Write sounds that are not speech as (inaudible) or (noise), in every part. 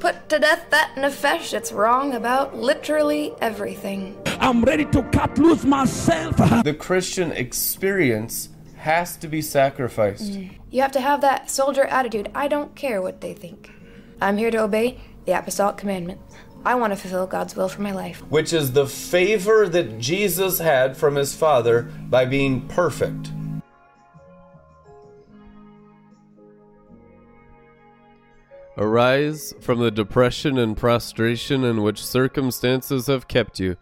put to death that nefesh that's wrong about literally everything. I'm ready to cut loose myself. (laughs) The Christian experience has to be sacrificed. Mm. You have to have that soldier attitude. I don't care what they think. I'm here to obey the apostolic commandment. I want to fulfill God's will for my life. which is the favor that Jesus had from his Father by being perfect. Arise from the depression and prostration in which circumstances have kept you.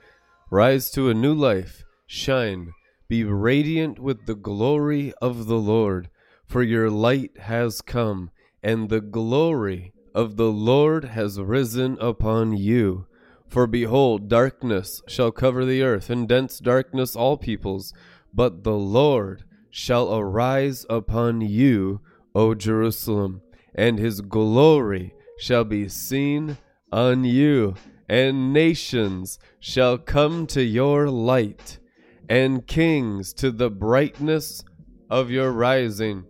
Rise to a new life. Shine. Be radiant with the glory of the Lord, for your light has come, and the glory of the Lord has risen upon you. For behold, darkness shall cover the earth, and dense darkness all peoples. But the Lord shall arise upon you, O Jerusalem, and his glory shall be seen on you, and nations shall come to your light, and kings to the brightness of your rising.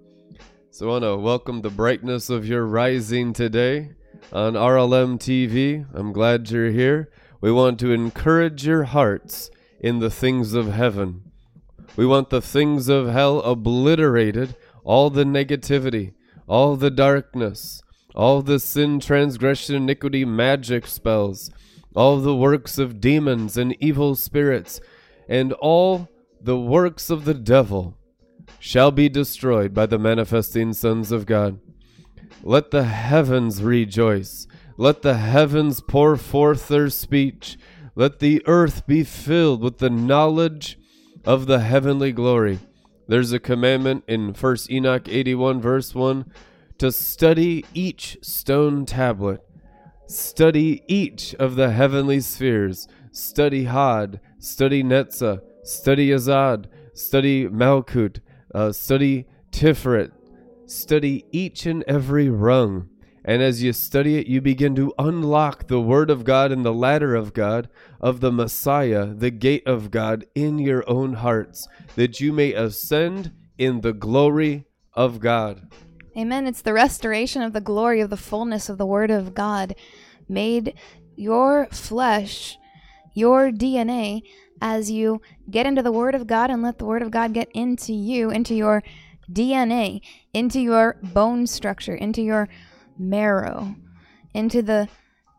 So I want to welcome the brightness of your rising today on RLM TV. I'm glad you're here. We want to encourage your hearts in the things of heaven. We want the things of hell obliterated, all the negativity, all the darkness, all the sin, transgression, iniquity, magic spells, all the works of demons and evil spirits, and all the works of the devil shall be destroyed by the manifesting sons of God. Let the heavens rejoice. Let the heavens pour forth their speech. Let the earth be filled with the knowledge of the heavenly glory. There's a commandment in First Enoch 81, verse 1 to study each stone tablet. Study each of the heavenly spheres. Study Hod, study Netzah, study Azad, study Malkut, uh, study Tiferet, study each and every rung. And as you study it, you begin to unlock the Word of God and the ladder of God, of the Messiah, the gate of God in your own hearts, that you may ascend in the glory of God. Amen. It's the restoration of the glory of the fullness of the Word of God, made your flesh, your DNA, as you get into the Word of God and let the Word of God get into you, into your DNA, into your bone structure, into your marrow, into the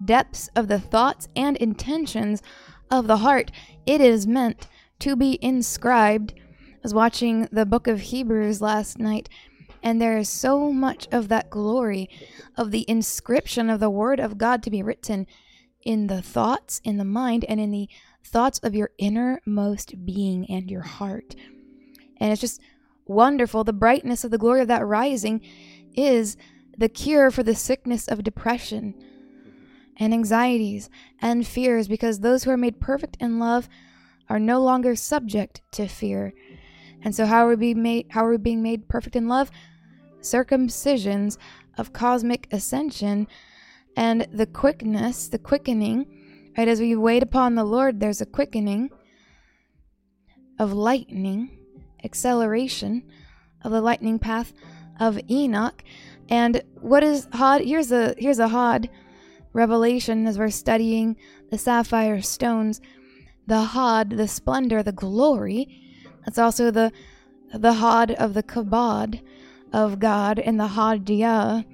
depths of the thoughts and intentions of the heart. It is meant to be inscribed. I was watching the book of Hebrews last night, and there is so much of that glory of the inscription of the Word of God to be written in the thoughts, in the mind, and in the thoughts of your innermost being and your heart. And it's just wonderful. The brightness of the glory of that rising is the cure for the sickness of depression and anxieties and fears because those who are made perfect in love are no longer subject to fear. And so how are we being made how are we being made perfect in love? Circumcisions of cosmic ascension and the quickness, the quickening, right as we wait upon the Lord, there's a quickening of lightning, acceleration of the lightning path of Enoch. And what is Hod? Here's a here's a Hod revelation as we're studying the sapphire stones. The Hod, the splendor, the glory. That's also the the Hod of the kabod of God and the Hadia.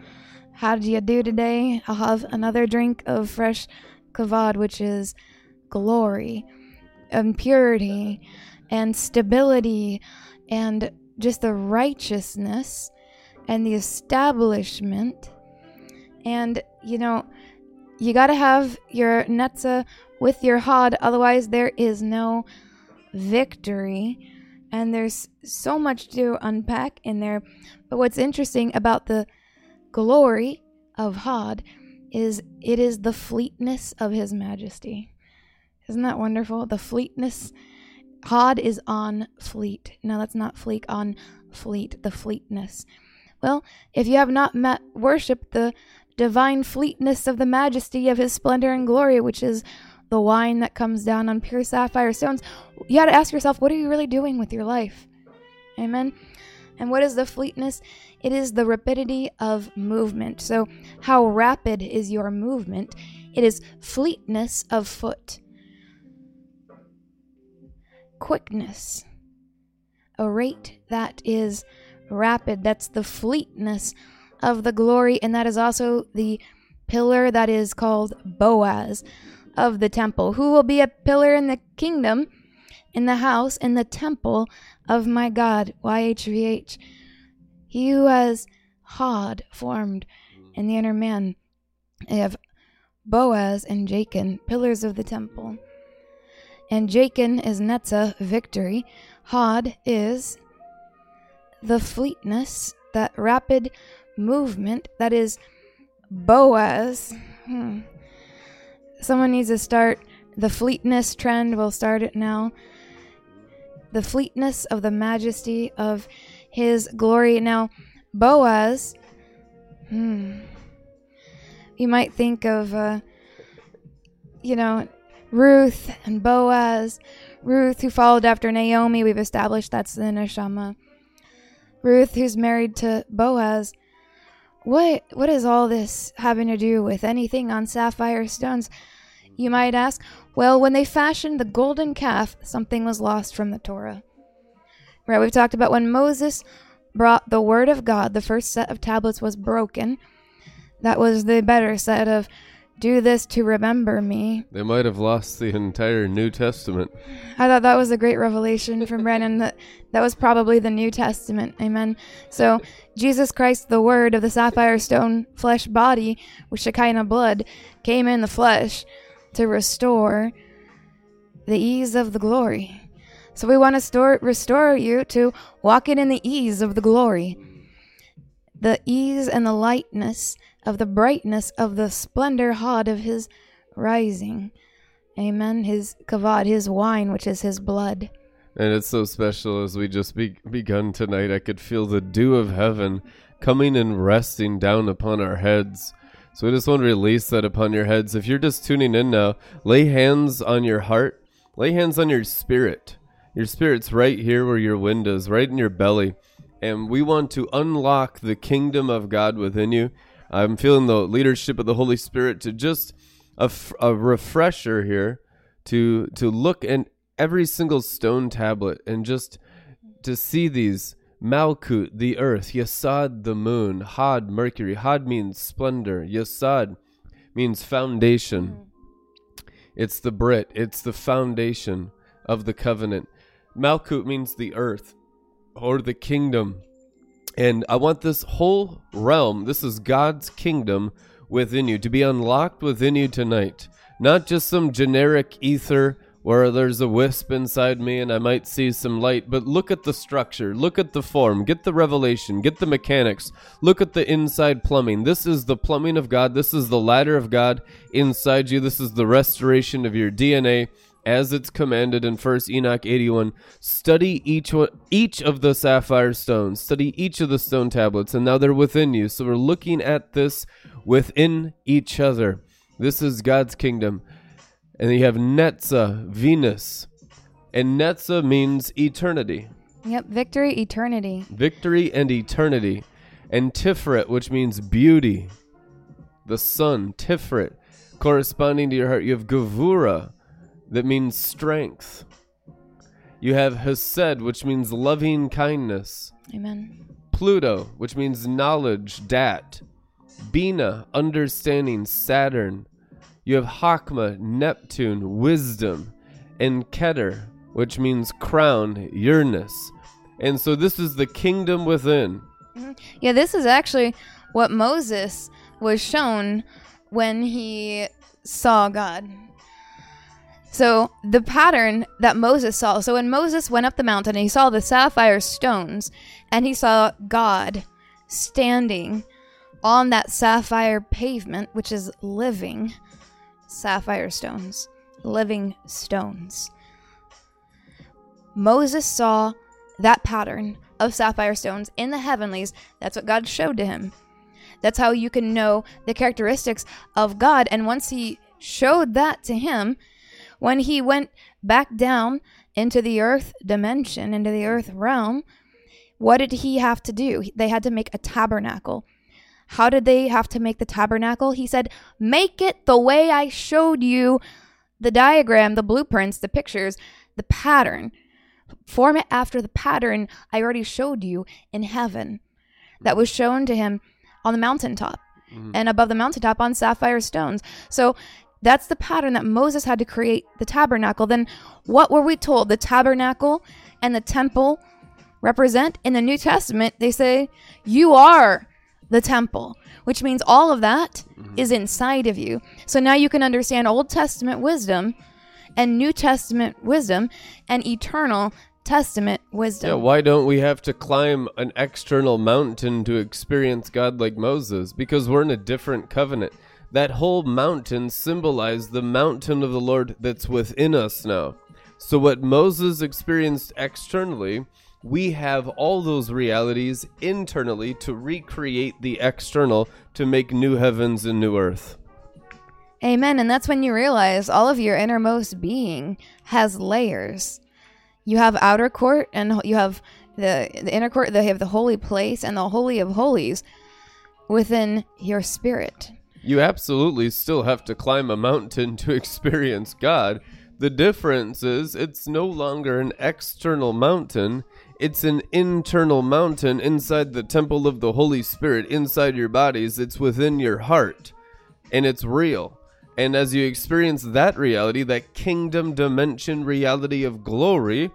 How do you do today? I'll have another drink of fresh kavod, which is glory and purity and stability and just the righteousness and the establishment. And, you know, you got to have your Netzah with your Hod, otherwise, there is no victory. And there's so much to unpack in there. But what's interesting about the glory of Hod is it is the fleetness of his majesty. Isn't that wonderful? The fleetness. Hod is on fleet. No, that's not fleek, on fleet, the fleetness. Well, if you have not met, worshiped the divine fleetness of the majesty of his splendor and glory, which is the wine that comes down on pure sapphire stones, you got to ask yourself, what are you really doing with your life? Amen. And what is the fleetness? It is the rapidity of movement. So, how rapid is your movement? It is fleetness of foot, quickness, a rate that is rapid. That's the fleetness of the glory, and that is also the pillar that is called Boaz of the temple, who will be a pillar in the kingdom, in the house, in the temple of my God. YHVH. He who has Hod formed in the inner man. I have Boaz and Jachin, pillars of the temple. And Jachin is Netzah, victory. Hod is the fleetness, that rapid movement that is Boaz. Hmm. Someone needs to start the fleetness trend. We'll start it now. The fleetness of the majesty of his glory. Now, Boaz, hmm, you might think of, uh, you know, Ruth and Boaz. Ruth, who followed after Naomi, we've established that's the Neshama. Ruth, who's married to Boaz. What what is all this having to do with anything on sapphire stones? You might ask. Well, when they fashioned the golden calf, something was lost from the Torah. Right, we've talked about when Moses brought the word of God, the first set of tablets was broken. That was the better set of do this to remember me. They might have lost the entire New Testament. I thought that was a great revelation from Brandon. That that was probably the New Testament. Amen. So Jesus Christ, the Word of the sapphire stone flesh body with Shekinah blood, came in the flesh to restore the ease of the glory. So we want to store, restore you to walking in the ease of the glory, the ease and the lightness of the brightness of the splendor hot of his rising. Amen. His kavod, his wine, which is his blood. And it's so special as we just be- begun tonight. I could feel the dew of heaven coming and resting down upon our heads. So I just want to release that upon your heads. If you're just tuning in now, lay hands on your heart, lay hands on your spirit. Your spirit's right here where your wind is, right in your belly. And we want to unlock the kingdom of God within you. I'm feeling the leadership of the Holy Spirit to just a, a refresher here to to look at every single stone tablet and just to see these Malkut, the earth, Yesod, the moon, Hod, Mercury. Hod means splendor. Yesod means foundation. Mm. It's the Brit. It's the foundation of the covenant. Malkut means the earth or the kingdom. And I want this whole realm, this is God's kingdom within you, to be unlocked within you tonight. Not just some generic ether where there's a wisp inside me and I might see some light, but look at the structure, look at the form, get the revelation, get the mechanics, look at the inside plumbing. This is the plumbing of God, this is the ladder of God inside you, this is the restoration of your DNA as it's commanded in First Enoch 81. Study each one, each of the sapphire stones. Study each of the stone tablets, and now they're within you. So we're looking at this within each other. This is God's kingdom, and you have Netzah, Venus, and Netzah means eternity, Yep, victory, eternity. victory, and eternity, and Tiferet, which means beauty. The sun, Tiferet, corresponding to your heart. You have Gavura, that means strength. You have Hesed, which means loving kindness. Amen. Pluto, which means knowledge, dat. Bina, understanding, Saturn. You have Hakma, Neptune, wisdom. And Keter, which means crown, Uranus. And so this is the kingdom within. Mm-hmm. Yeah, this is actually what Moses was shown when he saw God. So, the pattern that Moses saw. So, when Moses went up the mountain he saw the sapphire stones and he saw God standing on that sapphire pavement, which is living sapphire stones, living stones. Moses saw that pattern of sapphire stones in the heavenlies. That's what God showed to him. That's how you can know the characteristics of God. And once he showed that to him, when he went back down into the earth dimension, into the earth realm, what did he have to do? They had to make a tabernacle. How did they have to make the tabernacle? He said, Make it the way I showed you the diagram, the blueprints, the pictures, the pattern. Form it after the pattern I already showed you in heaven that was shown to him on the mountaintop mm. and above the mountaintop on sapphire stones. So that's the pattern that Moses had to create the tabernacle. Then what were we told? The tabernacle and the temple represent in the New Testament, they say, You are the temple, which means all of that mm-hmm. is inside of you. So now you can understand Old Testament wisdom and New Testament wisdom and eternal Testament wisdom. Yeah, why don't we have to climb an external mountain to experience God like Moses? Because we're in a different covenant. That whole mountain symbolized the mountain of the Lord that's within us now. So, what Moses experienced externally, we have all those realities internally to recreate the external to make new heavens and new earth. Amen. And that's when you realize all of your innermost being has layers. You have outer court and you have the, the inner court, they have the holy place and the holy of holies within your spirit. You absolutely still have to climb a mountain to (laughs) experience God. The difference is it's no longer an external mountain, it's an internal mountain inside the temple of the Holy Spirit, inside your bodies. It's within your heart, and it's real. And as you experience that reality, that kingdom dimension reality of glory,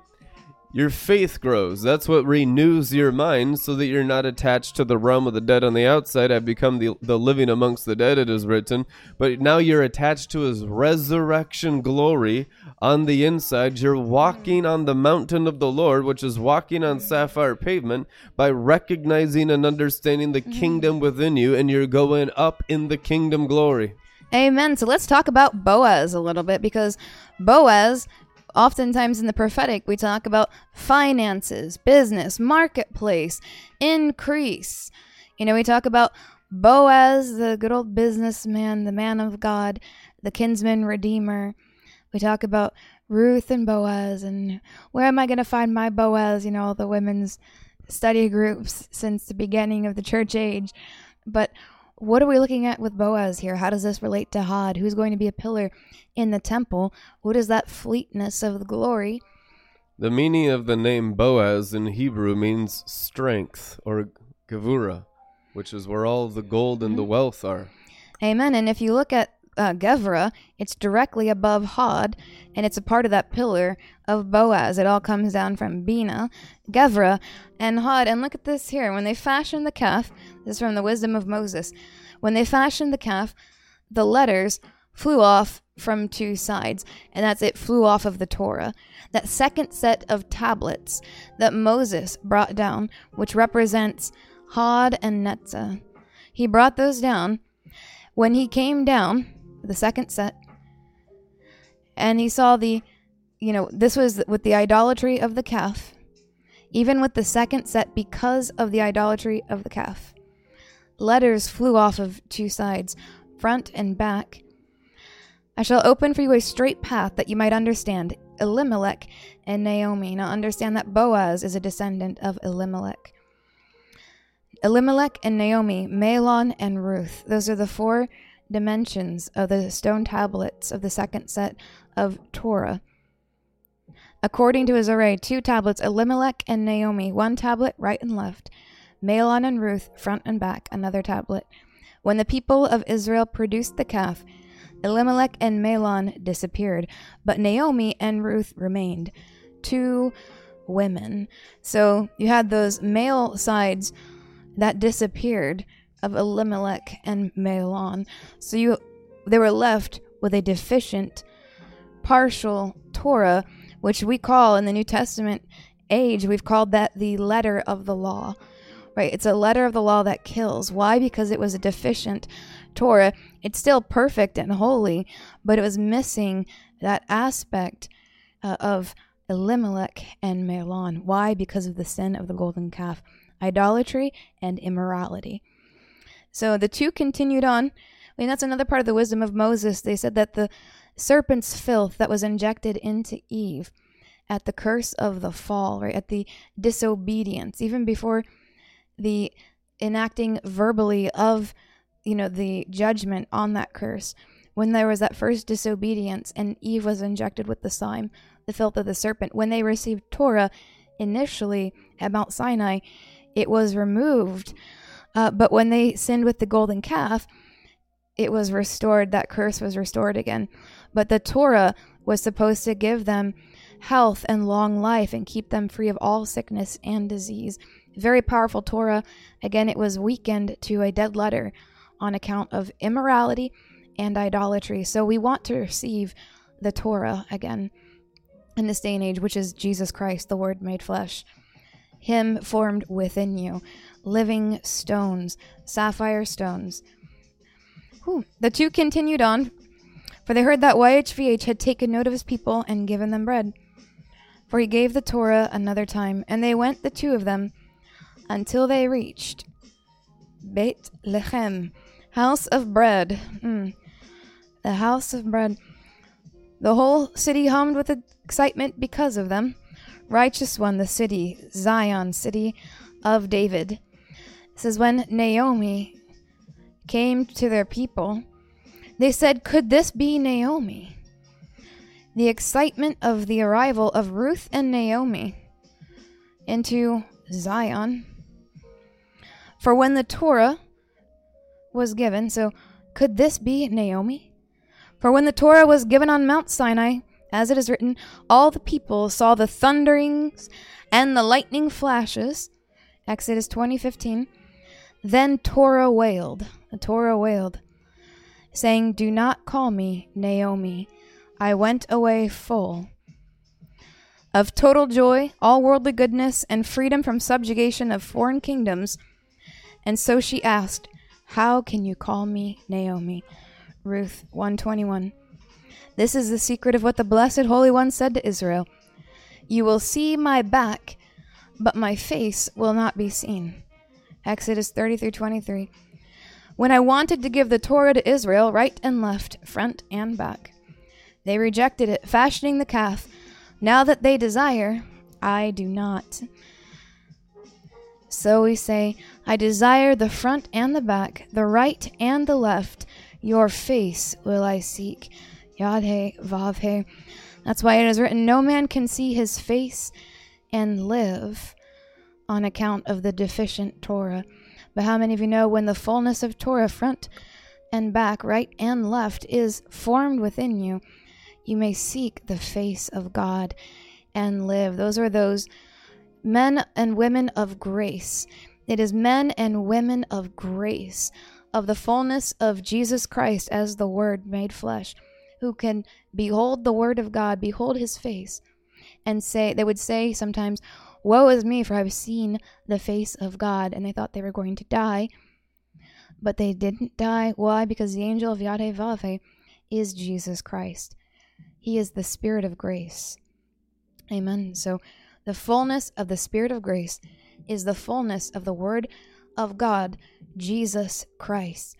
your faith grows. That's what renews your mind so that you're not attached to the realm of the dead on the outside. I've become the, the living amongst the dead, it is written. But now you're attached to his resurrection glory on the inside. You're walking on the mountain of the Lord, which is walking on sapphire pavement, by recognizing and understanding the kingdom within you, and you're going up in the kingdom glory. Amen. So let's talk about Boaz a little bit because Boaz, oftentimes in the prophetic, we talk about finances, business, marketplace, increase. You know, we talk about Boaz, the good old businessman, the man of God, the kinsman redeemer. We talk about Ruth and Boaz and where am I going to find my Boaz? You know, all the women's study groups since the beginning of the church age. But what are we looking at with Boaz here? How does this relate to Hod? Who's going to be a pillar in the temple? What is that fleetness of the glory? The meaning of the name Boaz in Hebrew means strength or gevura, which is where all the gold and the mm-hmm. wealth are. Amen. And if you look at uh, Gevra, it's directly above Hod, and it's a part of that pillar of Boaz. It all comes down from Bina, Gevra, and Hod. And look at this here. When they fashioned the calf, this is from the wisdom of Moses. When they fashioned the calf, the letters flew off from two sides, and that's it flew off of the Torah. That second set of tablets that Moses brought down, which represents Hod and Netzah, he brought those down. When he came down, the second set, and he saw the, you know, this was with the idolatry of the calf, even with the second set because of the idolatry of the calf. Letters flew off of two sides, front and back. I shall open for you a straight path that you might understand Elimelech and Naomi. Now understand that Boaz is a descendant of Elimelech. Elimelech and Naomi, Mahlon and Ruth. Those are the four dimensions of the stone tablets of the second set of Torah. According to his array, two tablets, Elimelech and Naomi, one tablet right and left, Mahlon and Ruth, front and back, another tablet. When the people of Israel produced the calf, Elimelech and Mahlon disappeared, but Naomi and Ruth remained. Two women. So you had those male sides that disappeared of Elimelech and Mahlon. So you they were left with a deficient partial Torah, which we call in the New Testament age, we've called that the letter of the law. Right? It's a letter of the law that kills. Why? Because it was a deficient Torah. It's still perfect and holy, but it was missing that aspect uh, of Elimelech and Mahlon. Why? Because of the sin of the golden calf, idolatry and immorality. So the two continued on. I mean, that's another part of the wisdom of Moses. They said that the serpent's filth that was injected into Eve at the curse of the fall, right? At the disobedience, even before the enacting verbally of, you know, the judgment on that curse. When there was that first disobedience and Eve was injected with the slime, the filth of the serpent, when they received Torah initially at Mount Sinai, it was removed. Uh, but when they sinned with the golden calf, it was restored. That curse was restored again. But the Torah was supposed to give them health and long life and keep them free of all sickness and disease. Very powerful Torah. Again, it was weakened to a dead letter on account of immorality and idolatry. So we want to receive the Torah again in this day and age, which is Jesus Christ, the Word made flesh. Him formed within you, living stones, sapphire stones. Whew. The two continued on, for they heard that YHVH had taken note of his people and given them bread. For he gave the Torah another time, and they went, the two of them, until they reached Beit Lechem, house of bread. Mm. The house of bread. The whole city hummed with excitement because of them. Righteous one, the city, Zion, city of David. Says, when Naomi came to their people, they said, Could this be Naomi? The excitement of the arrival of Ruth and Naomi into Zion. For when the Torah was given, so could this be Naomi? For when the Torah was given on Mount Sinai, as it is written, all the people saw the thunderings and the lightning flashes. Exodus 20:15. Then Torah wailed. Torah wailed, saying, "Do not call me Naomi. I went away full of total joy, all worldly goodness, and freedom from subjugation of foreign kingdoms." And so she asked, "How can you call me Naomi?" Ruth 121. This is the secret of what the Blessed Holy One said to Israel You will see my back, but my face will not be seen. Exodus 30 23. When I wanted to give the Torah to Israel, right and left, front and back, they rejected it, fashioning the calf. Now that they desire, I do not. So we say, I desire the front and the back, the right and the left. Your face will I seek. Yad Vav That's why it is written, No man can see his face and live on account of the deficient Torah. But how many of you know when the fullness of Torah, front and back, right and left, is formed within you, you may seek the face of God and live? Those are those men and women of grace. It is men and women of grace, of the fullness of Jesus Christ as the Word made flesh, who can behold the Word of God, behold His face, and say, they would say sometimes, Woe is me, for I've seen the face of God. And they thought they were going to die, but they didn't die. Why? Because the angel of Yahweh is Jesus Christ. He is the Spirit of grace. Amen. So, the fullness of the Spirit of grace is the fullness of the Word of God, Jesus Christ.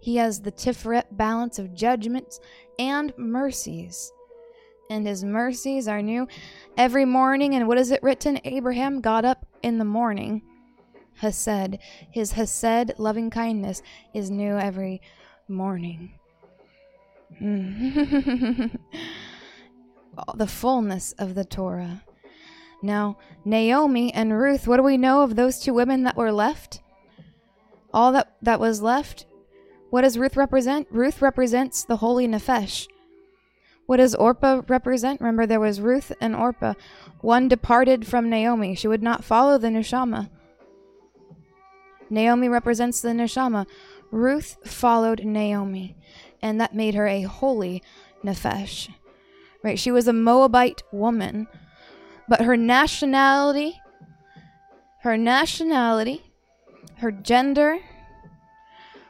He has the Tiferet balance of judgments and mercies and his mercies are new every morning. And what is it written? Abraham got up in the morning. Hesed, his Hesed loving kindness is new every morning. (laughs) the fullness of the Torah. Now, Naomi and Ruth, what do we know of those two women that were left? All that, that was left? What does Ruth represent? Ruth represents the holy Nefesh what does Orpah represent? Remember, there was Ruth and Orpah. One departed from Naomi. She would not follow the Neshama. Naomi represents the Neshama. Ruth followed Naomi, and that made her a holy Nefesh. Right? She was a Moabite woman, but her nationality, her nationality, her gender,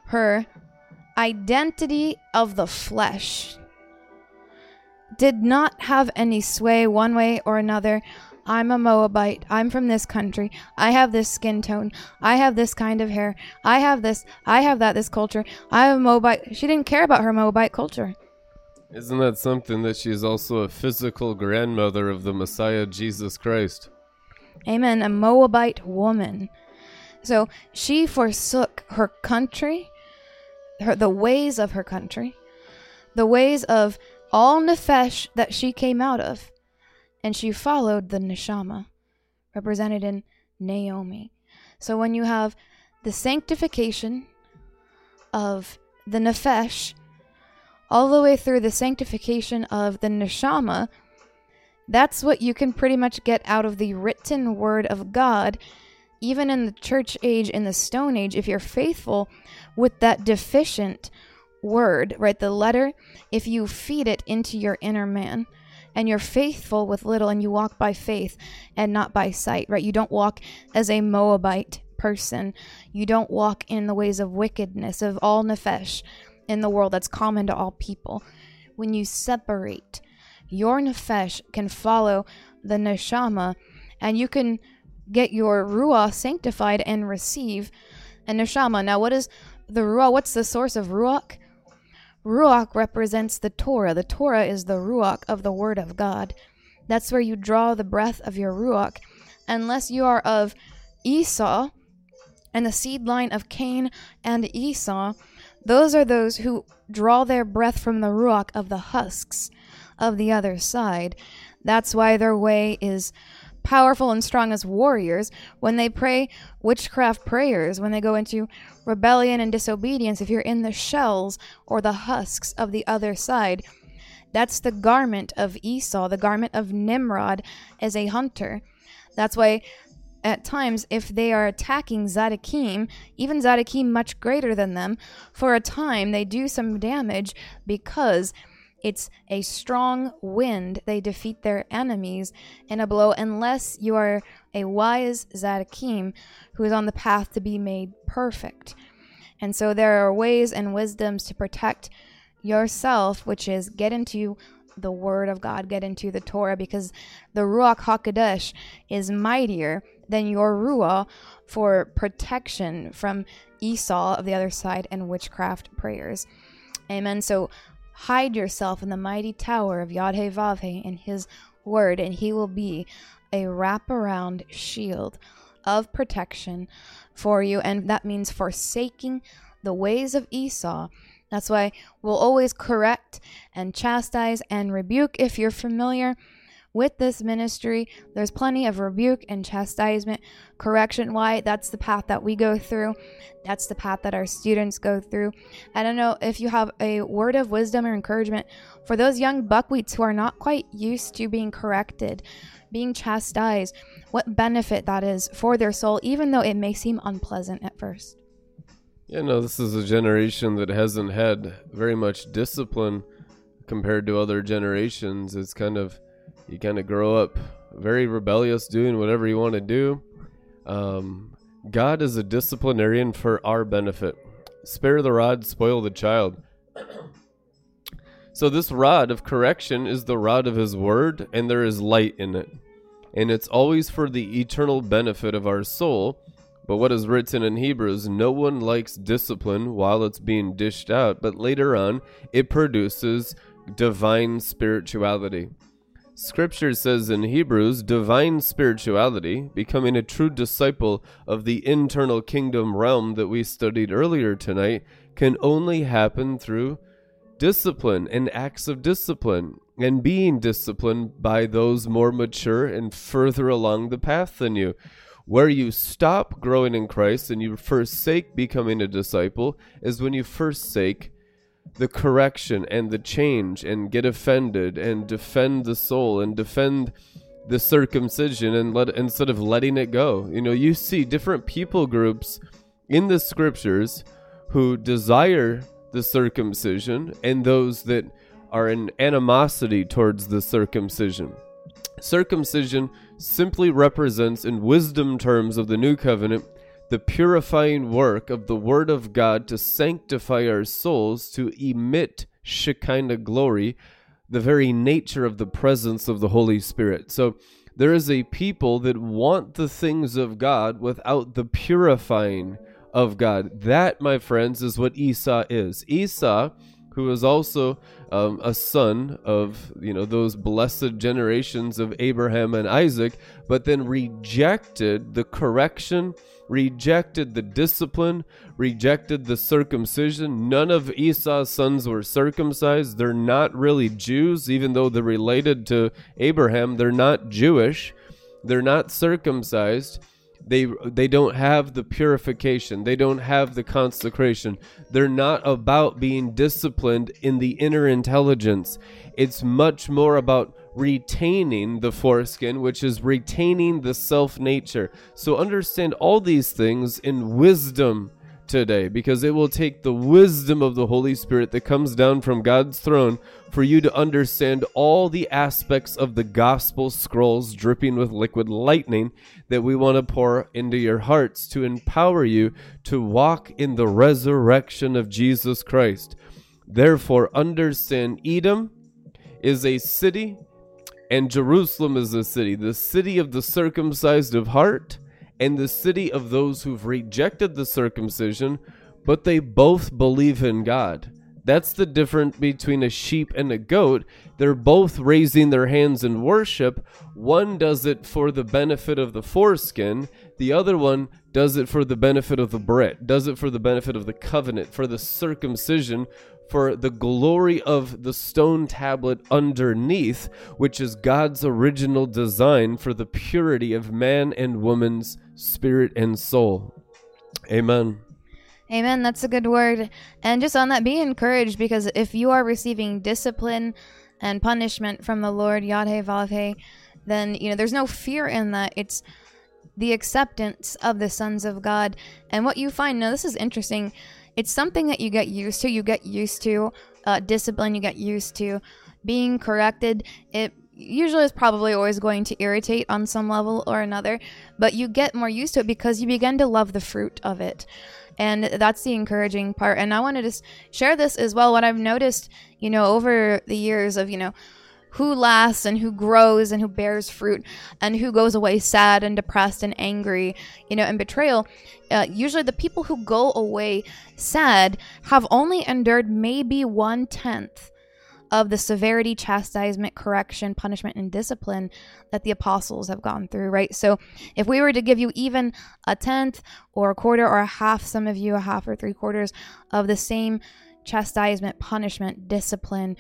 her identity of the flesh did not have any sway one way or another. I'm a Moabite. I'm from this country. I have this skin tone. I have this kind of hair. I have this. I have that, this culture. I am a Moabite. She didn't care about her Moabite culture. Isn't that something that she is also a physical grandmother of the Messiah Jesus Christ? Amen. A Moabite woman. So she forsook her country, her, the ways of her country, the ways of all Nephesh that she came out of, and she followed the Neshama, represented in Naomi. So when you have the sanctification of the Nephesh, all the way through the sanctification of the Neshama, that's what you can pretty much get out of the written word of God. Even in the church age, in the stone age, if you're faithful with that deficient word, right? The letter, if you feed it into your inner man and you're faithful with little and you walk by faith and not by sight, right? You don't walk as a Moabite person. You don't walk in the ways of wickedness, of all nefesh in the world that's common to all people. When you separate, your nefesh can follow the neshama and you can get your ruah sanctified and receive a neshama. Now, what is the ruah? What's the source of ruach? Ruach represents the Torah. The Torah is the ruach of the Word of God. That's where you draw the breath of your ruach. Unless you are of Esau and the seed line of Cain and Esau, those are those who draw their breath from the ruach of the husks of the other side. That's why their way is powerful and strong as warriors when they pray witchcraft prayers, when they go into rebellion and disobedience, if you're in the shells or the husks of the other side. That's the garment of Esau, the garment of Nimrod as a hunter. That's why at times, if they are attacking Zadikim, even Zadikim much greater than them, for a time they do some damage because it's a strong wind. They defeat their enemies in a blow unless you are a wise Zadikim who is on the path to be made perfect. And so there are ways and wisdoms to protect yourself, which is get into the Word of God, get into the Torah, because the Ruach HaKodesh is mightier than your Ruah for protection from Esau of the other side and witchcraft prayers. Amen. So hide yourself in the mighty tower of Yadhe in his word, and he will be a wraparound shield of protection for you. And that means forsaking the ways of Esau. That's why we'll always correct and chastise and rebuke if you're familiar with this ministry. There's plenty of rebuke and chastisement, correction. Why? That's the path that we go through. That's the path that our students go through. I don't know if you have a word of wisdom or encouragement for those young buckwheats who are not quite used to being corrected, being chastised, what benefit that is for their soul, even though it may seem unpleasant at first. Yeah, no, this is a generation that hasn't had very much discipline compared to other generations. It's kind of you kind of grow up very rebellious, doing whatever you want to do. Um, God is a disciplinarian for our benefit. Spare the rod, spoil the child. So, this rod of correction is the rod of His Word, and there is light in it. And it's always for the eternal benefit of our soul. But what is written in Hebrews, no one likes discipline while it's being dished out, but later on, it produces divine spirituality. Scripture says in Hebrews, divine spirituality, becoming a true disciple of the internal kingdom realm that we studied earlier tonight, can only happen through discipline and acts of discipline and being disciplined by those more mature and further along the path than you. Where you stop growing in Christ and you forsake becoming a disciple is when you forsake the correction and the change and get offended and defend the soul and defend the circumcision and let instead of letting it go. You know, you see different people groups in the scriptures who desire the circumcision and those that are in animosity towards the circumcision. Circumcision simply represents, in wisdom terms of the new covenant, the purifying work of the Word of God to sanctify our souls, to emit Shekinah glory, the very nature of the presence of the Holy Spirit. So there is a people that want the things of God without the purifying of God. That, my friends, is what Esau is. Esau, who was also um, a son of you know those blessed generations of Abraham and Isaac, but then rejected the correction, rejected the discipline, rejected the circumcision. None of Esau's sons were circumcised. They're not really Jews, even though they're related to Abraham. They're not Jewish. They're not circumcised they they don't have the purification they don't have the consecration they're not about being disciplined in the inner intelligence it's much more about retaining the foreskin which is retaining the self nature so understand all these things in wisdom today because it will take the wisdom of the Holy Spirit that comes down from God's throne for you to understand all the aspects of the gospel scrolls dripping with liquid lightning that we want to pour into your hearts to empower you to walk in the resurrection of Jesus Christ. Therefore, understand Edom is a city and Jerusalem is the city, the city of the circumcised of heart and the city of those who've rejected the circumcision, but they both believe in God. That's the difference between a sheep and a goat. They're both raising their hands in worship. One does it for the benefit of the foreskin, the other one does it for the benefit of the Brit, does it for the benefit of the covenant, for the circumcision, for the glory of the stone tablet underneath, which is God's original design for the purity of man and woman's spirit and soul. Amen. Amen. That's a good word. And just on that, be encouraged because if you are receiving discipline and punishment from the Lord, Yahweh Valhe, then, you know, there's no fear in that. It's the acceptance of the sons of God. And what you find, now this is interesting, it's something that you get used to. You get used to uh, discipline, you get used to being corrected. It usually is probably always going to irritate on some level or another, but you get more used to it because you begin to love the fruit of it. And that's the encouraging part. And I wanted to just share this as well. What I've noticed, you know, over the years of, you know, who lasts and who grows and who bears fruit and who goes away sad and depressed and angry, you know, and betrayal. Uh, usually, the people who go away sad have only endured maybe one tenth of the severity, chastisement, correction, punishment, and discipline that the apostles have gone through, right? So, if we were to give you even a tenth or a quarter or a half, some of you a half or three quarters of the same chastisement, punishment, discipline,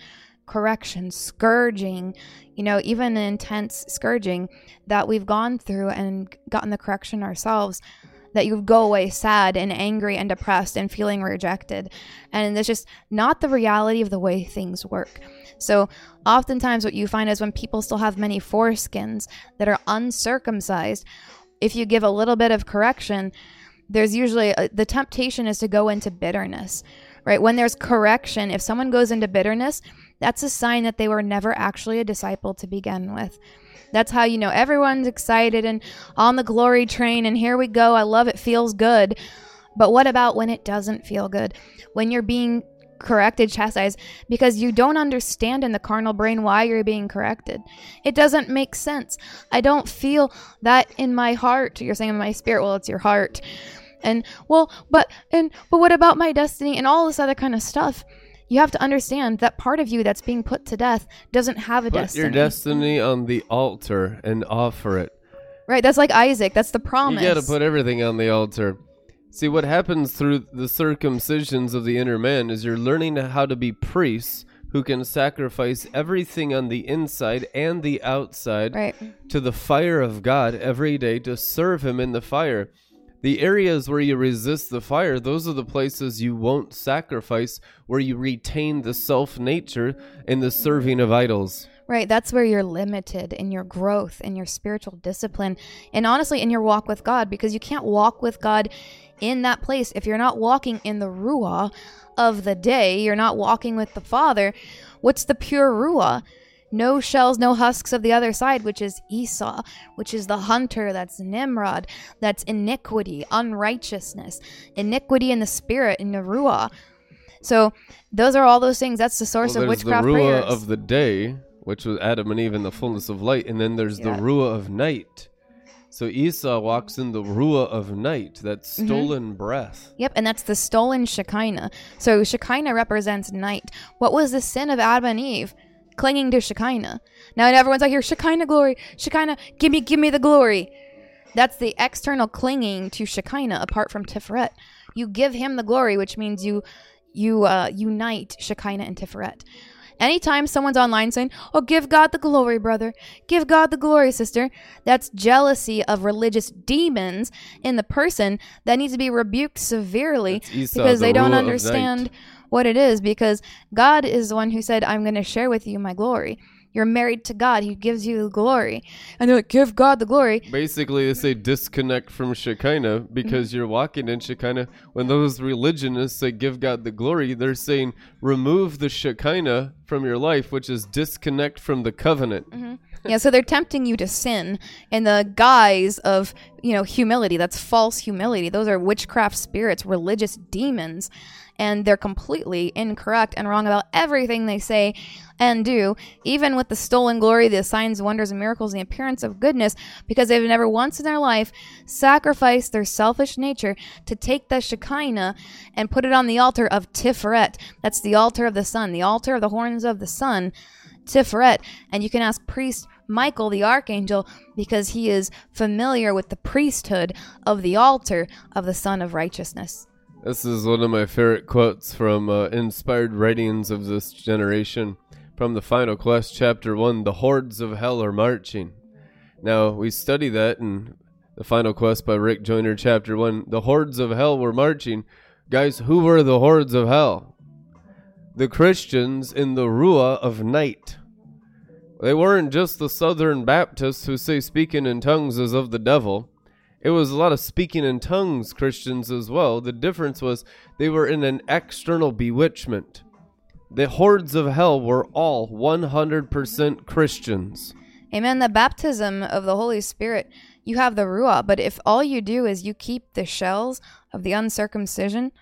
correction, scourging, you know, even intense scourging that we've gone through and gotten the correction ourselves, that you go away sad and angry and depressed and feeling rejected. And it's just not the reality of the way things work. So, oftentimes, what you find is when people still have many foreskins that are uncircumcised, if you give a little bit of correction, there's usually a, the temptation is to go into bitterness, right? When there's correction, if someone goes into bitterness, that's a sign that they were never actually a disciple to begin with. That's how you know everyone's excited and on the glory train, and here we go. I love it, feels good. But what about when it doesn't feel good? When you're being corrected, chastised, because you don't understand in the carnal brain why you're being corrected. It doesn't make sense. I don't feel that in my heart. You're saying in my spirit. Well, it's your heart. And well, but and but what about my destiny and all this other kind of stuff? You have to understand that part of you that's being put to death doesn't have a Put destiny. your destiny on the altar and offer it. right? That's like Isaac. That's the promise. You got to put everything on the altar. See, what happens through the circumcisions of the inner man is you're learning how to be priests who can sacrifice everything on the inside and the outside right. to the fire of God every day to serve Him in the fire. The areas where you resist the fire, those are the places you won't sacrifice, where you retain the self nature in the serving of idols. Right. That's where you're limited in your growth, in your spiritual discipline, and honestly, in your walk with God, because you can't walk with God in that place if you're not walking in the Ruah of the day, you're not walking with the Father. What's the pure Ruah? No shells, no husks of the other side, which is Esau, which is the hunter, that's Nimrod, that's iniquity, unrighteousness, iniquity in the spirit, in the Ruah. So those are all those things. That's the source Well, of there's the witchcraft Ruah prayers. of the day, which was Adam and Eve in the fullness of light, and then there's Yeah. the Ruah of night, So Esau walks in the ruah of night, that Mm-hmm. stolen breath. Yep, and that's the stolen Shekinah. So Shekinah represents night. What was the sin of Adam and Eve? Clinging to Shekinah. Now everyone's like, here, Shekinah glory, Shekinah, give me, give me the glory. That's the external clinging to Shekinah apart from Tiferet. You give him the glory, which means you you uh, unite Shekinah and Tiferet. Anytime someone's online saying, "Oh, give God the glory, brother. Give God the glory, sister," that's jealousy of religious demons in the person that needs to be rebuked severely because the they don't understand what it is. Because God is the one who said, "I'm going to share with you my glory." You're married to God; He gives you the glory, and they're like, "Give God the glory." Basically, they say disconnect from Shekinah because you're walking in Shekinah. When those religionists say give God the glory, they're saying remove the Shekinah from your life, which is disconnect from the covenant. Mm-hmm. yeah, so they're tempting you to sin in the guise of, you know, humility. That's false humility. Those are witchcraft spirits, religious demons, and they're completely incorrect and wrong about everything they say and do, even with the stolen glory, the signs, wonders, and miracles, the appearance of goodness, because they've never once in their life sacrificed their selfish nature to take the Shekinah and put it on the altar of Tiferet. That's the altar of the sun, the altar of the horns of the sun. Tiferet, and you can ask priest Michael the archangel because he is familiar with the priesthood of the altar of the Son of Righteousness. This is one of my favorite quotes from uh, inspired writings of this generation. From the final quest, chapter 1 The hordes of hell are marching. Now, we study that in the final quest by Rick Joyner, chapter 1. The hordes of hell were marching. Guys, who were the hordes of hell? The Christians in the Ruah of night. They weren't just the Southern Baptists who say speaking in tongues is of the devil. It was a lot of speaking in tongues Christians as well. The difference was they were in an external bewitchment. The hordes of hell were all 100% Christians. Amen. The baptism of the Holy Spirit, you have the Ruah, but if all you do is you keep the shells of the uncircumcision,